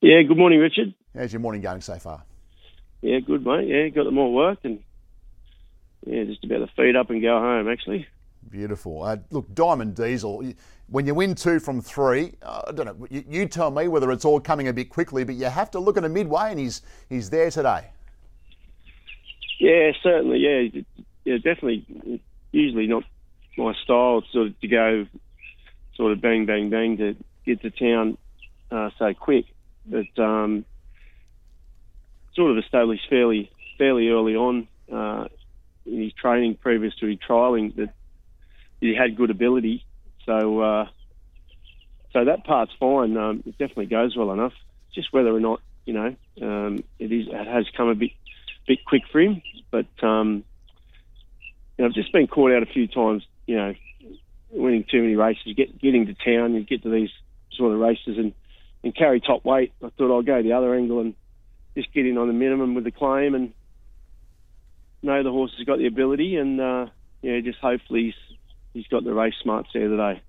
Yeah, good morning, Richard. How's your morning going so far? Yeah, good, mate. Yeah, got them all worked and yeah, just about to feed up and go home, actually. Beautiful. Uh, look, Diamond Diesel, when you win two from three, uh, I don't know, you, you, tell me whether it's all coming a bit quickly, but you have to look at a midway and he's, he's there today. Yeah, certainly. Yeah, yeah, definitely. Usually not my style, sort of to go sort of bang, bang, bang to get to town uh, so quick. But um, sort of established fairly fairly early on uh, in his training previous to his trialing that he had good ability. So uh, so that part's fine. Um, it definitely goes well enough. Just whether or not you know um, it is it has come a bit bit quick for him. But um, you know, I've just been caught out a few times. You know, winning too many races, get getting to town, you get to these sort of races and and carry top weight. I thought I'll go the other angle and just get in on the minimum with the claim and know the horse has got the ability and uh, yeah, just hopefully he's, he's got the race smarts there today.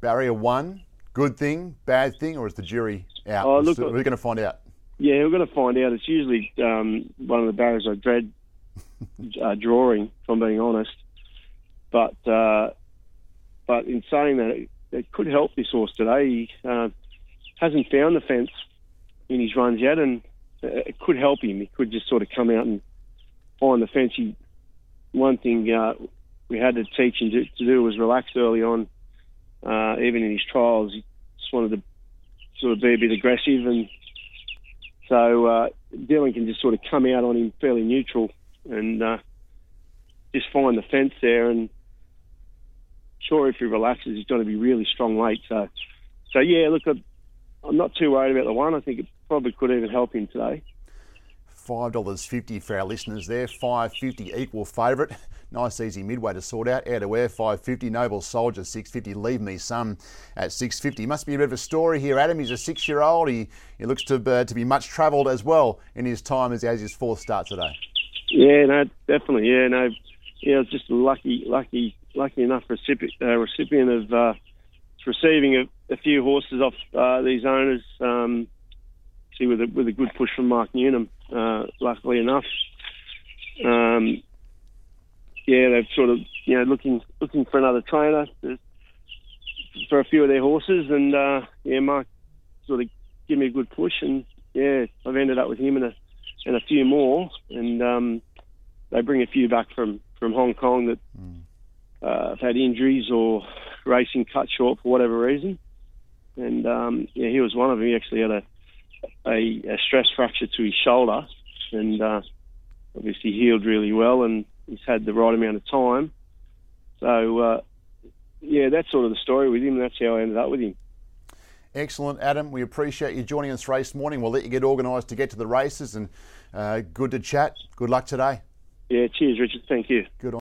Barrier one, good thing, bad thing, or is the jury out? Oh, look, we're going to find out. Yeah, we're going to find out. It's usually um, one of the barriers I dread uh, drawing, if I'm being honest. But uh, but in saying that, it, it, could help this horse today. He uh, hasn't found the fence in his runs yet, and it could help him. He could just sort of come out and find the fence. He, one thing uh, we had to teach him to, to, do was relax early on, uh, even in his trials. He just wanted to sort of be a bit aggressive, and so uh, Dylan can just sort of come out on him fairly neutral and uh, just find the fence there. And sure, if he relaxes, he's going to be really strong late. So, so yeah, look, I'm not too worried about the one. I think it probably could even help him today. Five dollars fifty for our listeners there. Five fifty equal favourite. Nice easy midway to sort out. Out of where five fifty. Noble Soldier six fifty. Leave me some at six fifty. Must be a bit of a story here, Adam. He's a six year old. He he looks to uh, to be much travelled as well in his time as he has his fourth start today. Yeah, no, definitely. Yeah, no, yeah, I was just lucky, lucky, lucky enough recipient uh, recipient of uh, receiving a, a, few horses off uh, these owners. Um, see, with a with a good push from Mark Newnham, uh, luckily enough. Um, yeah, they've sort of you know looking looking for another trainer for a few of their horses, and uh, yeah, Mark sort of give me a good push, and yeah, I've ended up with him and a and a few more, and um, they bring a few back from from Hong Kong that mm. uh, have had injuries or racing cut short for whatever reason. And um, yeah, he was one of them. He actually had a, a, a stress fracture to his shoulder, and uh, obviously healed really well, and he's had the right amount of time. So uh, yeah, that's sort of the story with him. That's how I ended up with him. Excellent, Adam. We appreciate you joining us race morning. We'll let you get organised to get to the races, and uh, good to chat. Good luck today. Yeah, cheers, Richard. Thank you. Good on.